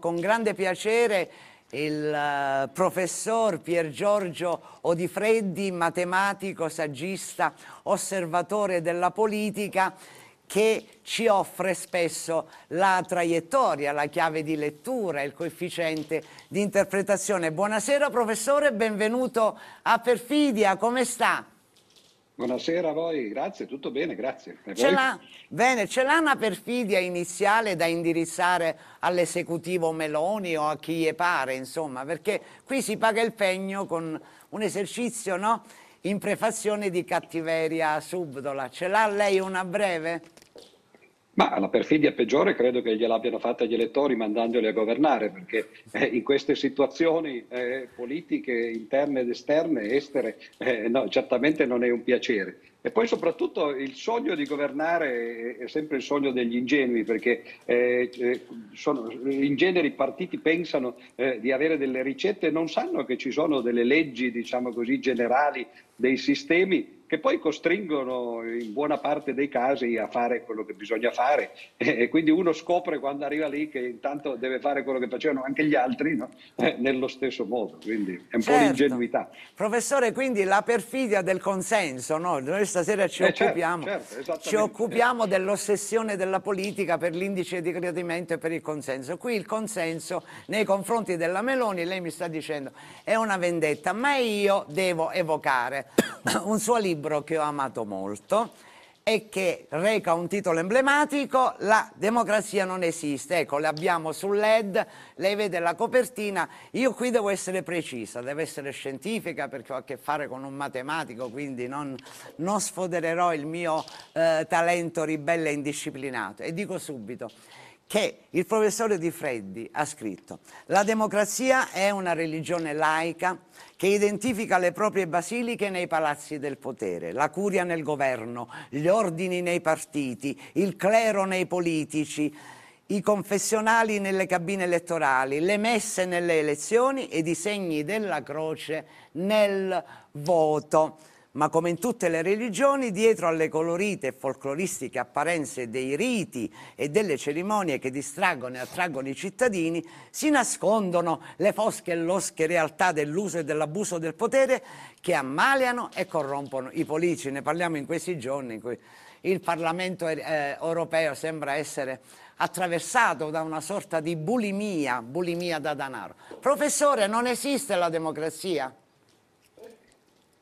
con grande piacere il uh, professor Pier Giorgio Odifreddi, matematico, saggista, osservatore della politica, che ci offre spesso la traiettoria, la chiave di lettura, il coefficiente di interpretazione. Buonasera professore, benvenuto a Perfidia, come sta? Buonasera a voi, grazie, tutto bene, grazie. Ce l'ha, bene, ce l'ha una perfidia iniziale da indirizzare all'esecutivo Meloni o a chi gli pare, insomma, perché qui si paga il pegno con un esercizio, no? In prefazione di cattiveria subdola. Ce l'ha lei una breve? Ma la perfidia peggiore credo che gliel'abbiano fatta gli elettori mandandoli a governare, perché eh, in queste situazioni eh, politiche interne ed esterne, estere, eh, no, certamente non è un piacere. E poi soprattutto il sogno di governare è sempre il sogno degli ingenui, perché eh, eh sono, in genere i partiti pensano eh, di avere delle ricette e non sanno che ci sono delle leggi, diciamo così, generali, dei sistemi che poi costringono in buona parte dei casi a fare quello che bisogna fare e quindi uno scopre quando arriva lì che intanto deve fare quello che facevano anche gli altri no? eh, nello stesso modo, quindi è un certo. po' l'ingenuità. Professore, quindi la perfidia del consenso, no? noi stasera ci eh, certo, occupiamo, certo, ci occupiamo dell'ossessione della politica per l'indice di gradimento e per il consenso. Qui il consenso nei confronti della Meloni, lei mi sta dicendo, è una vendetta, ma io devo evocare un suo libro che ho amato molto e che reca un titolo emblematico, La democrazia non esiste. Ecco, le abbiamo sul LED, lei vede la copertina, io qui devo essere precisa, deve essere scientifica perché ho a che fare con un matematico, quindi non, non sfodererò il mio eh, talento ribelle e indisciplinato. E dico subito, che il professore Di Freddi ha scritto. «La democrazia è una religione laica che identifica le proprie basiliche nei palazzi del potere, la curia nel governo, gli ordini nei partiti, il clero nei politici, i confessionali nelle cabine elettorali, le messe nelle elezioni ed i segni della croce nel voto» ma come in tutte le religioni, dietro alle colorite e folcloristiche apparenze dei riti e delle cerimonie che distraggono e attraggono i cittadini, si nascondono le fosche e losche realtà dell'uso e dell'abuso del potere che ammaliano e corrompono i politici. Ne parliamo in questi giorni in cui il Parlamento eh, europeo sembra essere attraversato da una sorta di bulimia, bulimia da denaro. Professore, non esiste la democrazia?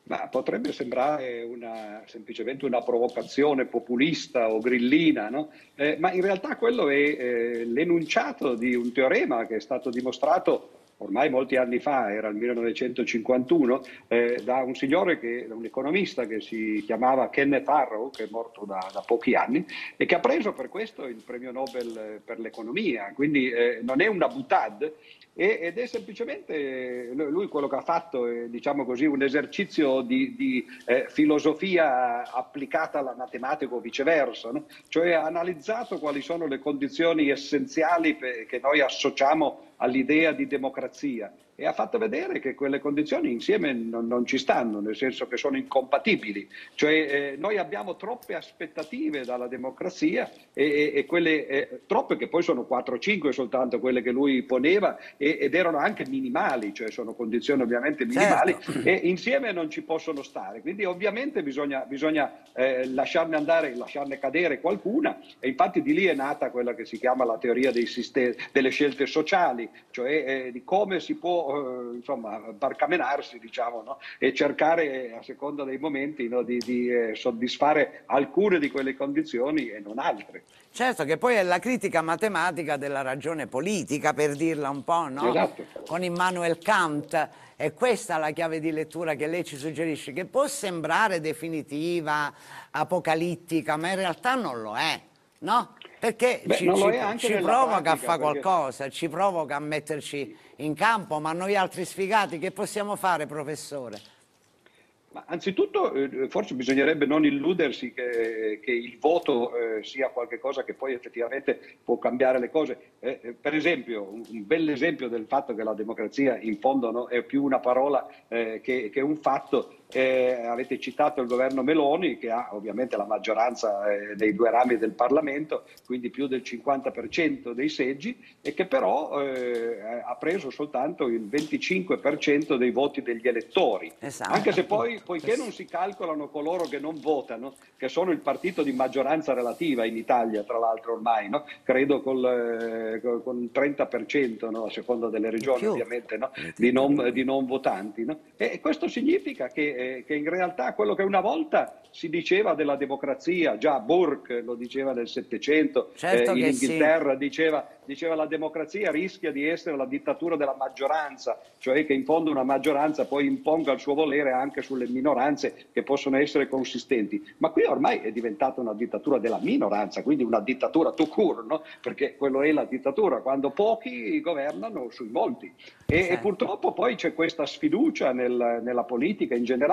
Ma potrebbe sembrare una, semplicemente una provocazione populista o grillina, no? eh, ma in realtà quello è eh, l'enunciato di un teorema che è stato dimostrato ormai molti anni fa, era il 1951, eh, da un signore, che, un economista che si chiamava Kenneth Arrow, che è morto da, da, pochi anni, e che ha preso per questo il premio Nobel per l'economia. Quindi eh, non è una butad, ed è semplicemente lui quello che ha fatto è diciamo così, un esercizio di, di eh, filosofia applicata alla matematica o viceversa, no? cioè ha analizzato quali sono le condizioni essenziali che noi associamo all'idea di democrazia e ha fatto vedere che quelle condizioni insieme non, non ci stanno, nel senso che sono incompatibili. Cioè eh, noi abbiamo troppe aspettative dalla democrazia e, e, e quelle eh, troppe che poi sono 4-5 soltanto quelle che lui poneva e, ed erano anche minimali, cioè sono condizioni ovviamente minimali certo. e insieme non ci possono stare. Quindi ovviamente bisogna, bisogna eh, lasciarne andare, lasciarne cadere qualcuna e infatti di lì è nata quella che si chiama la teoria sistemi, delle scelte sociali, cioè eh, di come si può eh, insomma, barcamenarsi diciamo, no? e cercare a seconda dei momenti no, di, di eh, soddisfare alcune di quelle condizioni e non altre. Certo, che poi è la critica matematica della ragione politica, per dirla un po', no? esatto. con Immanuel Kant. È questa la chiave di lettura che lei ci suggerisce, che può sembrare definitiva, apocalittica, ma in realtà non lo è, no? Perché Beh, ci, ci, ci provoca a fare qualcosa, perché... ci provoca a metterci in campo, ma noi altri sfigati che possiamo fare, professore? Ma anzitutto eh, forse bisognerebbe non illudersi che, che il voto eh, sia qualcosa che poi effettivamente può cambiare le cose. Eh, eh, per esempio, un, un bel esempio del fatto che la democrazia in fondo no, è più una parola eh, che, che, un fatto eh, avete citato il governo Meloni che ha ovviamente la maggioranza eh, dei due rami del Parlamento, quindi più del 50% dei seggi e che però eh, ha preso soltanto il 25% dei voti degli elettori. Esatto. Anche se poi, poiché non si calcolano coloro che non votano, che sono il partito di maggioranza relativa in Italia, tra l'altro ormai, no? credo col, eh, con il 30%, no? a seconda delle regioni ovviamente, no? di, non, di, non, votanti. E questo significa che eh, che in realtà quello che una volta si diceva della democrazia, già Burke lo diceva nel Settecento, certo eh, in Inghilterra sì. diceva, diceva la democrazia rischia di essere la dittatura della maggioranza, cioè che in fondo una maggioranza poi imponga il suo volere anche sulle minoranze che possono essere consistenti. Ma qui ormai è diventata una dittatura della minoranza, quindi una dittatura tout court, no? perché quello è la dittatura, quando pochi governano sui molti. E, sì. e purtroppo poi c'è questa sfiducia nel, nella politica in generale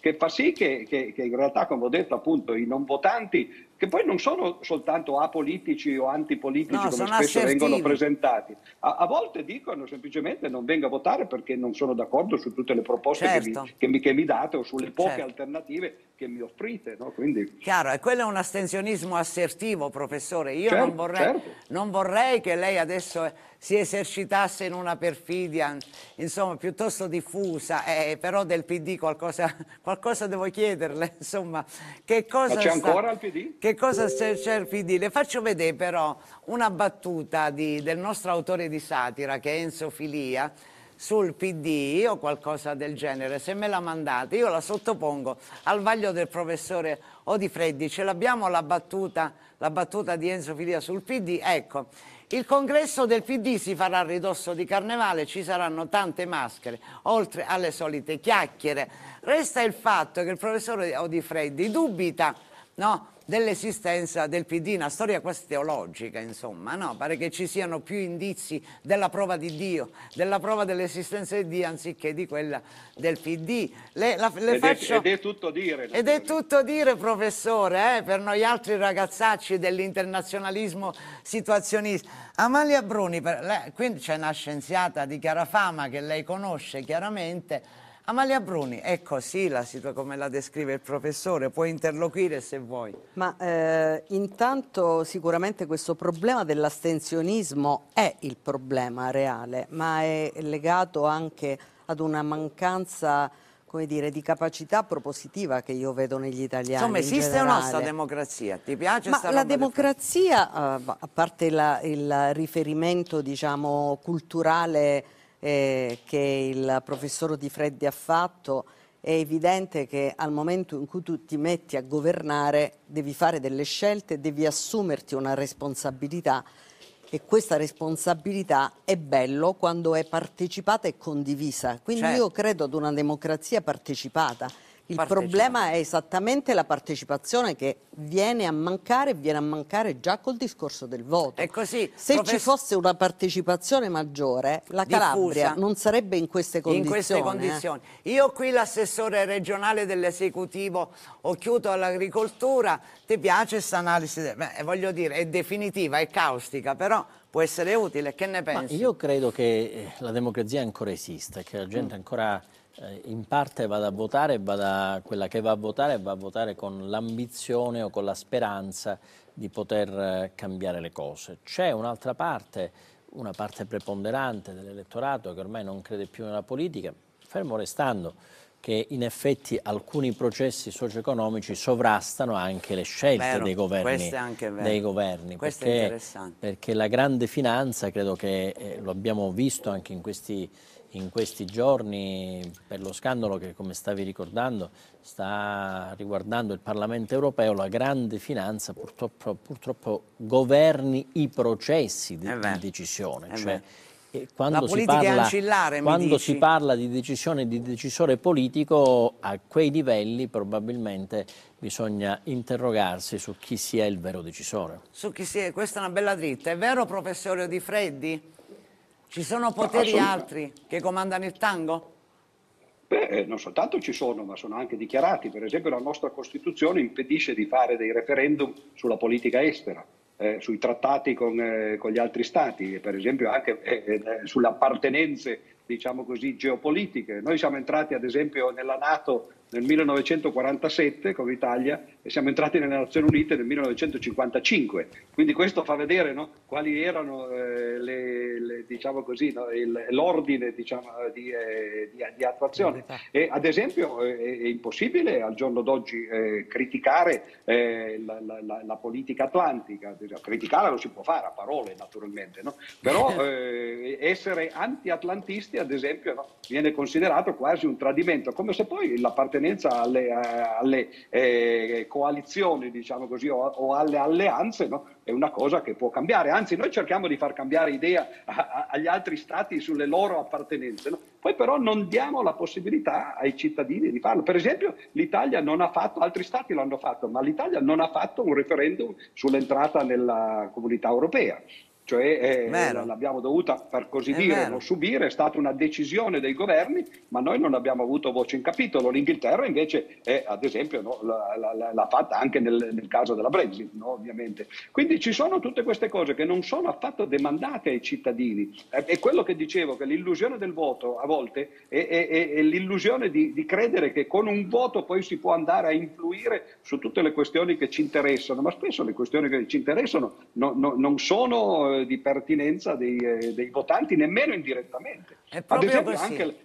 che fa sì che, che, che in realtà come ho detto appunto, i non votanti, che poi non sono soltanto apolitici o antipolitici no, come spesso assertivi. vengono presentati, a, a, volte dicono semplicemente non vengo a votare perché non sono d'accordo su tutte le proposte certo. che, mi, certo. che, mi, che, mi, date o sulle poche certo. alternative che mi offrite. No? Quindi... Chiaro, e quello è un astensionismo assertivo, professore. Io certo, non, vorrei, certo. non vorrei che lei adesso si esercitasse in una perfidia, insomma, piuttosto diffusa, eh, però del PD qualcosa, qualcosa, devo chiederle, insomma, che cosa Ma c'è ancora il PD? Che cosa c'è, c'è il PD? Le faccio vedere però una battuta di, del nostro autore di satira, che è Enzo Filia, sul PD o qualcosa del genere, se me la mandate, io la sottopongo al vaglio del professore Odifreddi, ce l'abbiamo la battuta, la battuta di Enzo Filia sul PD, ecco, il congresso del PD si farà a ridosso di carnevale, ci saranno tante maschere, oltre alle solite chiacchiere. Resta il fatto che il professore Odifreddi dubita no, dell'esistenza del PD, una storia quasi teologica, insomma, no? pare che ci siano più indizi della prova di Dio, della prova dell'esistenza di Dio anziché di quella del PD. Le, la, le ed, faccio... è, ed, è, tutto dire. Ed è tutto dire, professore, eh, per noi altri ragazzacci dell'internazionalismo situazionista. Amalia Bruni, per, lei, quindi c'è una scienziata di chiara fama che lei conosce chiaramente, Amalia Bruni, è così la situazione come la descrive il professore, puoi interloquire se vuoi. Ma eh, intanto sicuramente questo problema dell'astensionismo è il problema reale, ma è legato anche ad una mancanza come dire, di capacità propositiva che io vedo negli italiani. Insomma, esiste una nostra democrazia? Ti piace Ma la democrazia, uh, a parte la, il riferimento diciamo, culturale eh, che il professor Di Freddi ha fatto, è evidente che al momento in cui tu ti metti a governare devi fare delle scelte, devi assumerti una responsabilità e questa responsabilità è bello quando è partecipata e condivisa. Quindi certo. io credo ad una democrazia partecipata il problema è esattamente la partecipazione che viene a mancare e viene a mancare già col discorso del voto. È così, Se profess... ci fosse una partecipazione maggiore, la Calabria non sarebbe in queste condizioni. In queste condizioni. Eh? Io qui l'assessore regionale dell'esecutivo ho chiuso all'agricoltura, ti piace questa analisi? Beh, voglio dire, è definitiva, è caustica, però può essere utile, che ne pensi? Ma io credo che eh, la democrazia ancora esista, che la gente mm. ancora eh, in parte vada a votare, vada, quella che va a votare va a votare con l'ambizione o con la speranza di poter eh, cambiare le cose. C'è un'altra parte, una parte preponderante dell'elettorato che ormai non crede più nella politica, fermo restando che in effetti alcuni processi socio-economici sovrastano anche le scelte vero, dei governi. Dei governi perché, perché, la grande finanza, credo che eh, lo abbiamo visto anche in questi in questi giorni per lo scandalo che, come stavi ricordando, sta riguardando il Parlamento europeo, la grande finanza purtroppo, purtroppo governi i processi di, di decisione. Eh cioè, quando, si parla, quando si parla, di decisione di decisore politico, a quei livelli probabilmente bisogna interrogarsi su chi sia il vero decisore. Su chi sia, questa è una bella dritta. È vero, professore Di Freddi? Ci sono poteri altri che comandano il tango? Beh, eh, non soltanto ci sono, ma sono anche dichiarati. Per esempio la nostra Costituzione impedisce di fare dei referendum sulla politica estera, eh, sui trattati con, eh, con, gli altri stati, per esempio anche eh, eh, sulle appartenenze diciamo così, geopolitiche. Noi siamo entrati ad esempio nella Nato nel 1947 con l'Italia e siamo entrati nelle Nazioni Unite nel 1955. Quindi questo fa vedere no, quali erano eh, le, le, diciamo così, no, il, l'ordine diciamo, di, eh, di, di, attuazione. E, ad esempio eh, è impossibile al giorno d'oggi eh, criticare eh, la, la, la, politica atlantica, criticarla lo si può fare a parole naturalmente, no? però eh, essere anti-atlantisti ad esempio viene considerato quasi un tradimento, come se poi l'appartenenza alle, alle coalizioni diciamo così, o, o alle alleanze no? è una cosa che può cambiare, anzi noi cerchiamo di far cambiare idea a, a, agli altri stati sulle loro appartenenze, no? poi però non diamo la possibilità ai cittadini di farlo. Per esempio l'Italia non ha fatto, altri stati l'hanno fatto, ma l'Italia non ha fatto un referendum sull'entrata nella comunità europea cioè eh, l'abbiamo dovuta per così è dire vero. non subire, è stata una decisione dei governi, ma noi non abbiamo avuto voce in capitolo. L'Inghilterra invece è, ad esempio no, l'ha fatta anche nel, nel, caso della Brexit, no, ovviamente. Quindi ci sono tutte queste cose che non sono affatto demandate ai cittadini. È, è quello che dicevo, che l'illusione del voto a volte è, l'illusione di, di credere che con un voto poi si può andare a influire su tutte le questioni che ci interessano, ma spesso le questioni che ci interessano no, non sono di pertinenza dei, eh, dei votanti, nemmeno indirettamente. Ad esempio, così. anche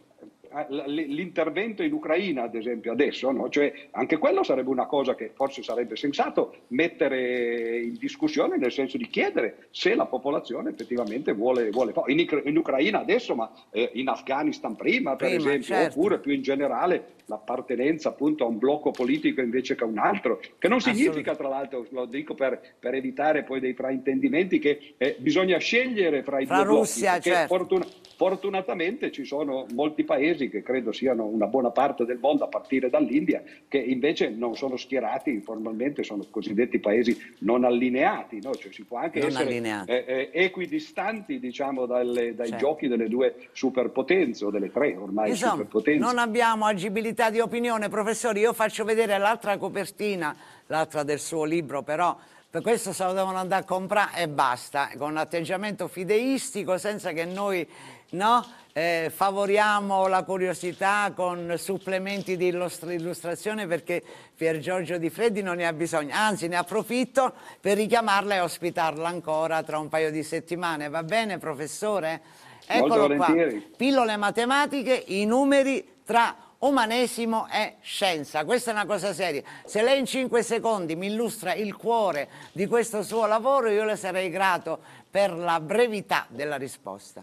l'intervento in Ucraina, ad esempio, adesso, no? cioè, anche quello sarebbe una cosa che forse sarebbe sensato mettere in discussione, nel senso di chiedere se la popolazione effettivamente vuole, vuole in, in, Ucraina adesso, ma eh, in Afghanistan prima, per prima, esempio, certo. oppure più in generale l'appartenenza appunto a un blocco politico invece che a un altro, che non significa tra l'altro, lo dico per, per evitare poi dei fraintendimenti, che eh, bisogna scegliere fra i fra due Russia, blocchi, certo. fortuna, fortunatamente ci sono molti paesi che credo siano una buona parte del mondo, a partire dall'India, che invece non sono schierati formalmente, sono cosiddetti paesi non allineati, no? cioè si può anche non essere eh, eh, equidistanti diciamo, dalle, dai certo. giochi delle due superpotenze o delle tre ormai Insomma, superpotenze. Non abbiamo agibilità di opinione, professore, io faccio vedere l'altra copertina, l'altra del suo libro, però per questo se lo devono andare a comprare e basta, con un atteggiamento fideistico, senza che noi no, eh, favoriamo la curiosità con supplementi di illustrazione perché Pier Giorgio Di Freddi non ne ha bisogno, anzi ne approfitto per richiamarla e ospitarla ancora tra un paio di settimane, va bene professore? Eccolo qua, pillole matematiche, i numeri tra umanesimo e scienza. Questa è una cosa seria. Se lei in cinque secondi mi illustra il cuore di questo suo lavoro, io le sarei grato per la brevità della risposta.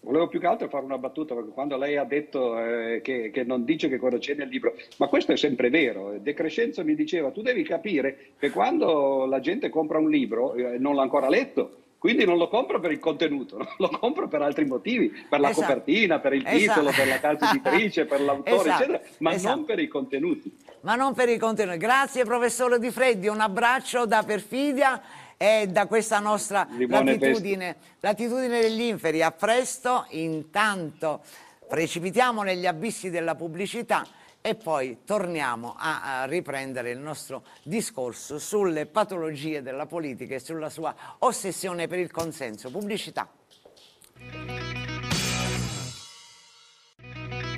Volevo più che altro fare una battuta, perché quando lei ha detto eh, che, che, non dice che cosa c'è nel libro, ma questo è sempre vero. De Crescenzo mi diceva, tu devi capire che quando la gente compra un libro eh, non l'ha ancora letto, quindi non lo compro per il contenuto, lo compro per altri motivi, per la esatto. copertina, per il titolo, esatto. per la casa editrice, per l'autore, esatto. eccetera, ma non per i contenuti. Ma non per i contenuti. Grazie professore Di Freddi, un abbraccio da Perfidia e da questa nostra latitudine, latitudine degli inferi. A presto, intanto precipitiamo negli abissi della pubblicità e poi torniamo a, a, riprendere il nostro discorso sulle patologie della politica e sulla sua ossessione per il consenso. Pubblicità.